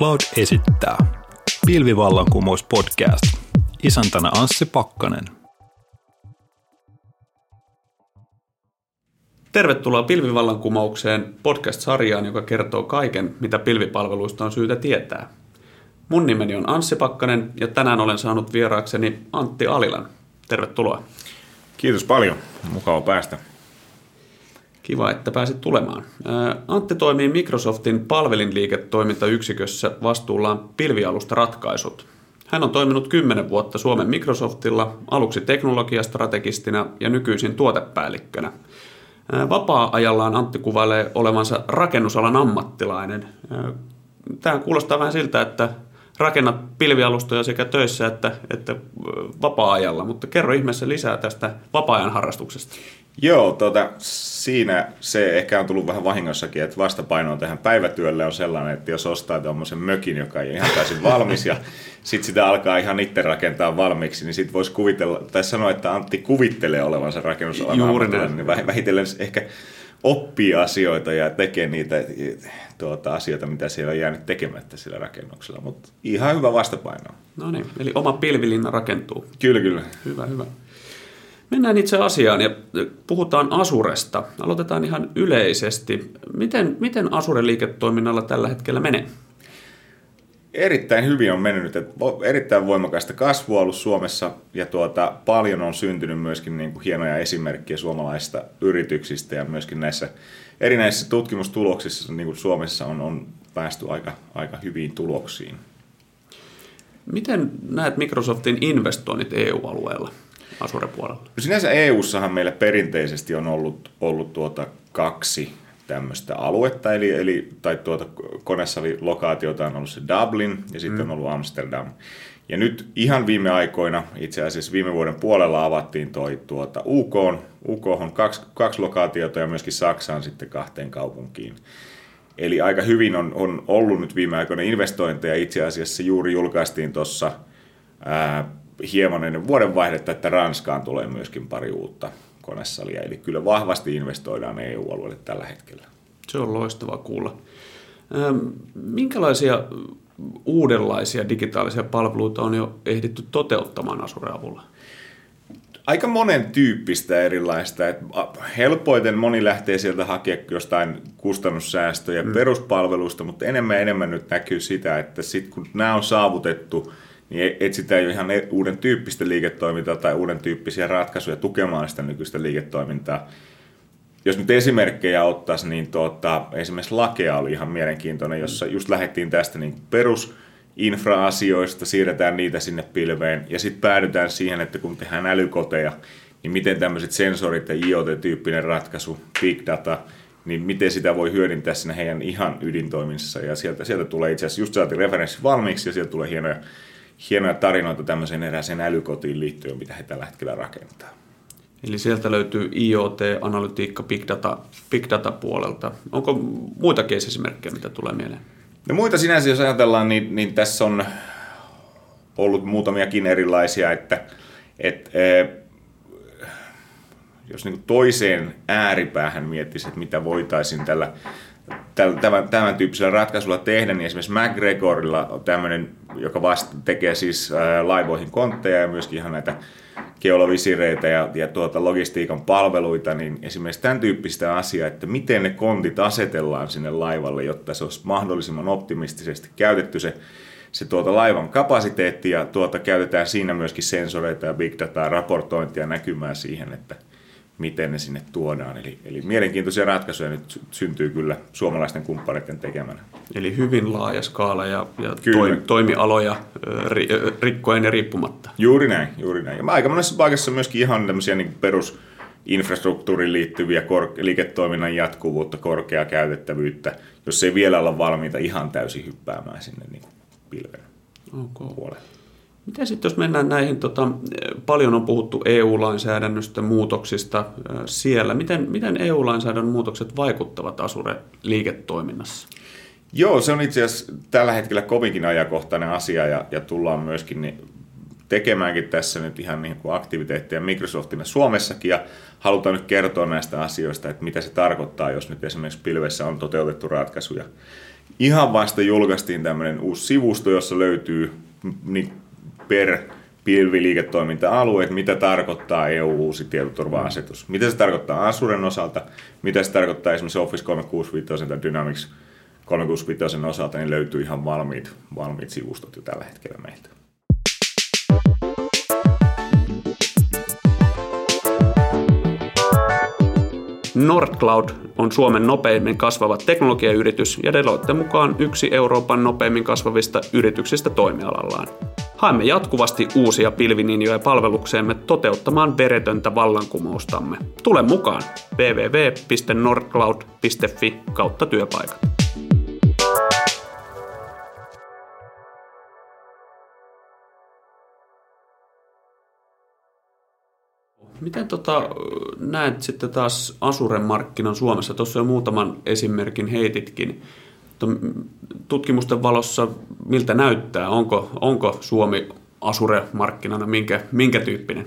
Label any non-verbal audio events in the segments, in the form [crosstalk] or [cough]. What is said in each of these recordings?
Cloud esittää Pilvivallankumous podcast. Isäntänä Anssi Pakkanen. Tervetuloa Pilvivallankumoukseen podcast-sarjaan, joka kertoo kaiken, mitä pilvipalveluista on syytä tietää. Mun nimeni on Anssi Pakkanen ja tänään olen saanut vieraakseni Antti Alilan. Tervetuloa. Kiitos paljon. Mukava päästä. Kiva, että pääsit tulemaan. Antti toimii Microsoftin palvelinliiketoimintayksikössä vastuullaan pilvialusta ratkaisut. Hän on toiminut 10 vuotta Suomen Microsoftilla, aluksi teknologiastrategistina ja nykyisin tuotepäällikkönä. Vapaa-ajallaan Antti kuvailee olevansa rakennusalan ammattilainen. Tämä kuulostaa vähän siltä, että rakennat pilvialustoja sekä töissä että, että vapaa-ajalla, mutta kerro ihmeessä lisää tästä vapaa-ajan harrastuksesta. Joo, tota, siinä se ehkä on tullut vähän vahingossakin, että vastapaino tähän päivätyölle on sellainen, että jos ostaa tuommoisen mökin, joka ei ihan täysin [laughs] valmis ja sitten sitä alkaa ihan itse rakentaa valmiiksi, niin sitten voisi kuvitella, tai sanoa, että Antti kuvittelee olevansa rakennusalan Juuri niin vähitellen ehkä oppii asioita ja tekee niitä tuota, asioita, mitä siellä on jäänyt tekemättä sillä rakennuksella. Mutta ihan hyvä vastapaino. No niin, eli oma pilvilinna rakentuu. Kyllä, kyllä. Hyvä, hyvä. Mennään itse asiaan ja puhutaan Asuresta. Aloitetaan ihan yleisesti. Miten, miten Asuren liiketoiminnalla tällä hetkellä menee? Erittäin hyvin on mennyt, että erittäin voimakasta kasvua ollut Suomessa ja tuota, paljon on syntynyt myöskin niin kuin hienoja esimerkkejä suomalaisista yrityksistä ja myöskin näissä erinäisissä tutkimustuloksissa niin kuin Suomessa on, on päästy aika, aika hyviin tuloksiin. Miten näet Microsoftin investoinnit EU-alueella? Azure-puolella? No sinänsä EU-sahan meillä perinteisesti on ollut, ollut tuota kaksi tämmöistä aluetta, eli, eli tai tuota konesalilokaatiota on ollut se Dublin ja sitten mm. on ollut Amsterdam. Ja nyt ihan viime aikoina, itse asiassa viime vuoden puolella avattiin toi tuota UK, UK on kaksi, kaksi lokaatiota ja myöskin Saksaan sitten kahteen kaupunkiin. Eli aika hyvin on, on ollut nyt viime aikoina investointeja. Itse asiassa juuri julkaistiin tuossa hieman ennen vuodenvaihdetta, että Ranskaan tulee myöskin pari uutta konesalia. Eli kyllä vahvasti investoidaan EU-alueelle tällä hetkellä. Se on loistava kuulla. Minkälaisia uudenlaisia digitaalisia palveluita on jo ehditty toteuttamaan Azure avulla? Aika monen tyyppistä erilaista. Et helpoiten moni lähtee sieltä hakemaan jostain kustannussäästöjä mm. peruspalveluista, mutta enemmän ja enemmän nyt näkyy sitä, että sit kun nämä on saavutettu, niin e- etsitään jo ihan e- uuden tyyppistä liiketoimintaa tai uuden tyyppisiä ratkaisuja tukemaan sitä nykyistä liiketoimintaa. Jos nyt esimerkkejä ottaisi, niin tuota, esimerkiksi Lakea oli ihan mielenkiintoinen, jossa just lähdettiin tästä niin perus siirretään niitä sinne pilveen ja sitten päädytään siihen, että kun tehdään älykoteja, niin miten tämmöiset sensorit ja IoT-tyyppinen ratkaisu, big data, niin miten sitä voi hyödyntää siinä heidän ihan ydintoiminnassa. Ja sieltä, sieltä tulee itse asiassa, just saatiin referenssi valmiiksi ja sieltä tulee hienoja hienoja tarinoita tämmöiseen erääseen älykotiin liittyen, mitä he tällä hetkellä rakentaa. Eli sieltä löytyy IoT, analytiikka, big data, big data puolelta. Onko muita case-esimerkkejä, mitä tulee mieleen? No muita sinänsä, jos ajatellaan, niin, niin tässä on ollut muutamiakin erilaisia, että et, e, jos niin toiseen ääripäähän miettisi, että mitä voitaisiin tällä tämän, tämän tyyppisellä ratkaisulla tehdä, niin esimerkiksi McGregorilla on tämmöinen, joka vasta tekee siis laivoihin kontteja ja myöskin ihan näitä geolovisireitä ja, ja tuota logistiikan palveluita, niin esimerkiksi tämän tyyppistä asiaa, että miten ne kontit asetellaan sinne laivalle, jotta se olisi mahdollisimman optimistisesti käytetty se, se tuota laivan kapasiteetti ja tuota käytetään siinä myöskin sensoreita ja big dataa raportointia näkymään siihen, että – miten ne sinne tuodaan. Eli, eli mielenkiintoisia ratkaisuja nyt syntyy kyllä suomalaisten kumppaneiden tekemänä. Eli hyvin laaja skaala ja, ja toi, toimialoja ri, rikkoen ja riippumatta. Juuri näin, juuri näin. Ja aika monessa paikassa myöskin ihan tämmöisiä niin perus infrastruktuuriin liittyviä kor- liiketoiminnan jatkuvuutta, korkeaa käytettävyyttä, jos ei vielä olla valmiita ihan täysin hyppäämään sinne niin pilven okay. puolelle. Miten sitten jos mennään näihin, tota, paljon on puhuttu EU-lainsäädännöstä, muutoksista siellä. Miten, miten EU-lainsäädännön muutokset vaikuttavat Asure-liiketoiminnassa? Joo, se on itse asiassa tällä hetkellä kovinkin ajankohtainen asia ja, ja tullaan myöskin niin tekemäänkin tässä nyt ihan niin kuin aktiviteetteja Microsoftina Suomessakin ja halutaan nyt kertoa näistä asioista, että mitä se tarkoittaa, jos nyt esimerkiksi pilvessä on toteutettu ratkaisuja ihan vasta julkaistiin tämmöinen uusi sivusto, jossa löytyy niin per pilviliiketoiminta-alue, että mitä tarkoittaa EU-uusi tietoturva-asetus. Mitä se tarkoittaa Azuren osalta, mitä se tarkoittaa esimerkiksi Office 365 tai Dynamics 365 osalta, niin löytyy ihan valmiit, valmiit sivustot jo tällä hetkellä meiltä. Nordcloud on Suomen nopeimmin kasvava teknologiayritys ja Deloitte mukaan yksi Euroopan nopeimmin kasvavista yrityksistä toimialallaan. Haemme jatkuvasti uusia pilvininjoja palvelukseemme toteuttamaan veretöntä vallankumoustamme. Tule mukaan www.nordcloud.fi kautta työpaikat. Miten tota, näet sitten taas Asuren markkinan Suomessa? Tuossa jo muutaman esimerkin heititkin. Tutkimusten valossa miltä näyttää? Onko, onko Suomi Asure-markkinana minkä, minkä tyyppinen?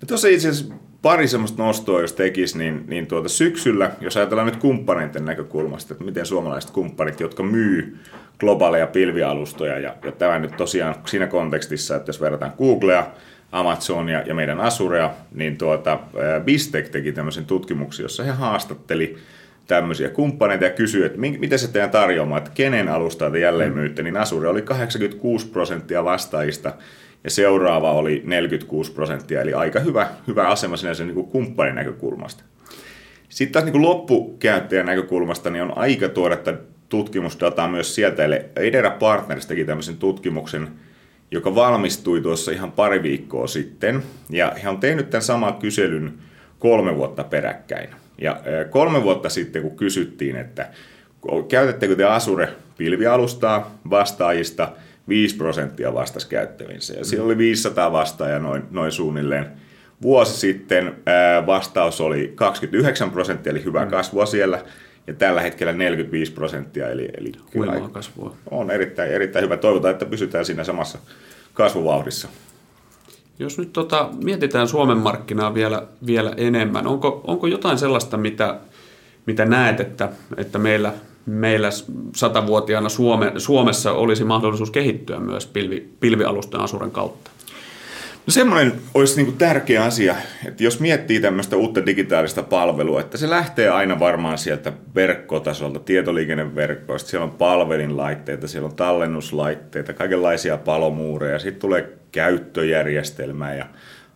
No tuossa itse asiassa pari semmoista nostoa, jos tekisi, niin, niin tuota syksyllä, jos ajatellaan nyt kumppaneiden näkökulmasta, että miten suomalaiset kumppanit, jotka myy globaaleja pilvialustoja, ja, ja tämä nyt tosiaan siinä kontekstissa, että jos verrataan Googlea, Amazonia ja meidän Asurea, niin tuota, Bistek teki tämmöisen tutkimuksen, jossa he haastatteli tämmöisiä kumppaneita ja kysyi, että mitä se teidän tarjoamaan, että kenen alustaa te jälleen mm. myytte, niin Asure oli 86 prosenttia vastaajista ja seuraava oli 46 prosenttia, eli aika hyvä, hyvä asema sinänsä niin kuin kumppanin näkökulmasta. Sitten taas niin kuin loppukäyttäjän näkökulmasta niin on aika tuoretta tutkimusdataa myös sieltä, eli Edera Partners teki tämmöisen tutkimuksen, joka valmistui tuossa ihan pari viikkoa sitten, ja he on tehnyt tämän saman kyselyn kolme vuotta peräkkäin. Ja kolme vuotta sitten, kun kysyttiin, että käytättekö te Asure-pilvialustaa vastaajista, 5 prosenttia vastasi käyttävinsä. Ja siellä oli 500 vastaajaa noin, noin suunnilleen. Vuosi sitten vastaus oli 29 prosenttia, eli hyvää mm. kasvua siellä. Ja tällä hetkellä 45 prosenttia, eli, eli kyllä kasvua. on erittäin, erittäin hyvä. Toivotaan, että pysytään siinä samassa kasvuvauhdissa. Jos nyt tota, mietitään Suomen markkinaa vielä, vielä enemmän, onko, onko jotain sellaista, mitä, mitä näet, että, että meillä, meillä satavuotiaana Suome, Suomessa olisi mahdollisuus kehittyä myös pilvi, pilvialusten asuren kautta? No semmoinen olisi niin kuin tärkeä asia, että jos miettii tämmöistä uutta digitaalista palvelua, että se lähtee aina varmaan sieltä verkkotasolta, tietoliikenneverkkoista, siellä on palvelinlaitteita, siellä on tallennuslaitteita, kaikenlaisia palomuureja, sitten tulee käyttöjärjestelmää ja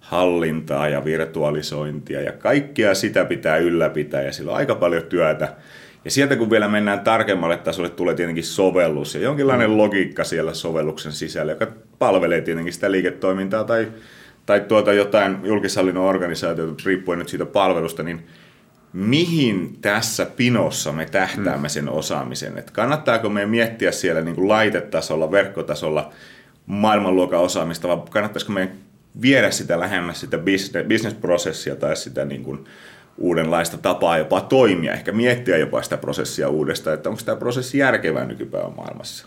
hallintaa ja virtualisointia ja kaikkea sitä pitää ylläpitää ja sillä on aika paljon työtä. Ja sieltä kun vielä mennään tarkemmalle tasolle, tulee tietenkin sovellus ja jonkinlainen mm. logiikka siellä sovelluksen sisällä, joka palvelee tietenkin sitä liiketoimintaa tai, tai tuota jotain julkishallinnon organisaatiota, riippuen nyt siitä palvelusta, niin mihin tässä pinossa me tähtäämme mm. sen osaamisen? Et kannattaako me miettiä siellä niin kuin laitetasolla, verkkotasolla maailmanluokan osaamista, vai kannattaisiko meidän viedä sitä lähemmäs sitä business-prosessia tai sitä niin kuin uudenlaista tapaa jopa toimia, ehkä miettiä jopa sitä prosessia uudestaan, että onko tämä prosessi järkevää nykypäivän maailmassa.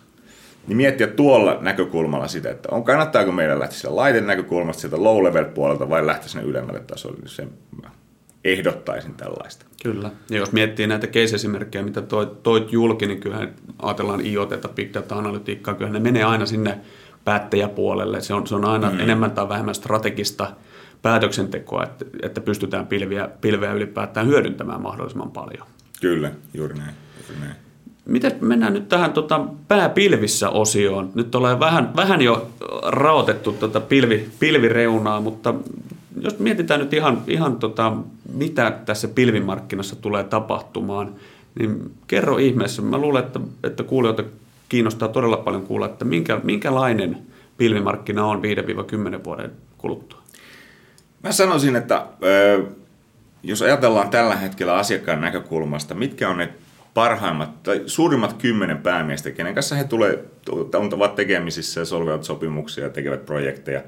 Niin miettiä tuolla näkökulmalla sitä, että on, kannattaako meidän lähteä sieltä laiten näkökulmasta, sieltä low level puolelta vai lähteä sinne ylemmälle tasolle, niin sen ehdottaisin tällaista. Kyllä. Ja jos miettii näitä case-esimerkkejä, mitä toit, toit julki, niin kyllähän ajatellaan IoT, Big Data-analytiikkaa, kyllähän ne menee aina sinne päättäjäpuolelle. Se on, se on aina mm. enemmän tai vähemmän strategista päätöksentekoa, että, että pystytään pilviä, pilveä ylipäätään hyödyntämään mahdollisimman paljon. Kyllä, juuri näin. Juuri näin. Miten mennään nyt tähän tota, pääpilvissä osioon? Nyt ollaan vähän, vähän jo raotettu tota pilvi, pilvireunaa, mutta jos mietitään nyt ihan, ihan tota, mitä tässä pilvimarkkinassa tulee tapahtumaan, niin kerro ihmeessä. Mä luulen, että, että kuulijoita kiinnostaa todella paljon kuulla, että minkä, minkälainen pilvimarkkina on 5-10 vuoden kuluttua. Mä sanoisin, että jos ajatellaan tällä hetkellä asiakkaan näkökulmasta, mitkä on ne parhaimmat tai suurimmat kymmenen päämiestä, kenen kanssa he tulee, ovat tekemisissä ja solvevat sopimuksia ja tekevät projekteja,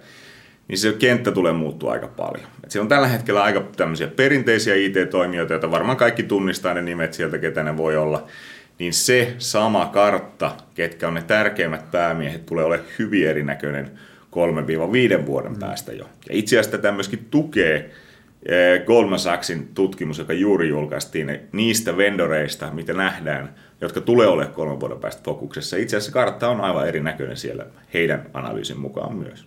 niin se kenttä tulee muuttua aika paljon. Et siellä on tällä hetkellä aika tämmöisiä perinteisiä IT-toimijoita, joita varmaan kaikki tunnistaa ne nimet sieltä, ketä ne voi olla. Niin se sama kartta, ketkä on ne tärkeimmät päämiehet, tulee olemaan hyvin erinäköinen 3-5 vuoden mm. päästä jo. Ja itse asiassa tätä myöskin tukee Goldman Sachsin tutkimus, joka juuri julkaistiin niistä vendoreista, mitä nähdään, jotka tulee olemaan kolmen vuoden päästä fokuksessa. Itse asiassa kartta on aivan erinäköinen siellä heidän analyysin mukaan myös.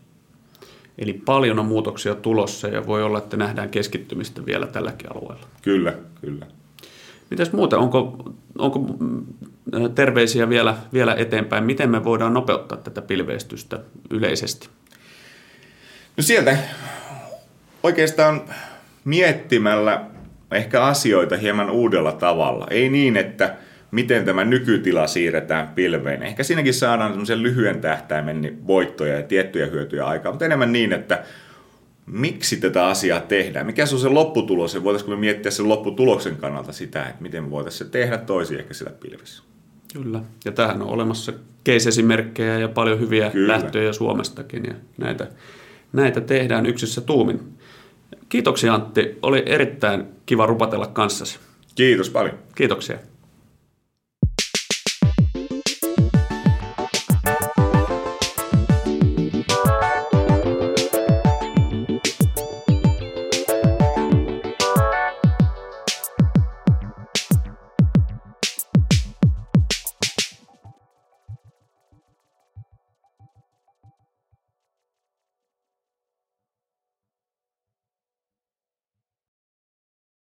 Eli paljon on muutoksia tulossa ja voi olla, että nähdään keskittymistä vielä tälläkin alueella. Kyllä, kyllä. Mitäs muuta? Onko, onko mm, terveisiä vielä, vielä eteenpäin? Miten me voidaan nopeuttaa tätä pilveistystä yleisesti? No sieltä oikeastaan miettimällä ehkä asioita hieman uudella tavalla. Ei niin, että miten tämä nykytila siirretään pilveen. Ehkä siinäkin saadaan semmoisen lyhyen tähtäimen voittoja ja tiettyjä hyötyjä aikaa, mutta enemmän niin, että miksi tätä asiaa tehdään, mikä se on se lopputulos ja voitaisiinko me miettiä sen lopputuloksen kannalta sitä, että miten me voitaisiin se tehdä toisin ehkä sillä pilvissä. Kyllä, ja tähän on olemassa case-esimerkkejä ja paljon hyviä Kyllä. lähtöjä Suomestakin ja näitä, näitä tehdään yksissä tuumin. Kiitoksia Antti, oli erittäin kiva rupatella kanssasi. Kiitos paljon. Kiitoksia.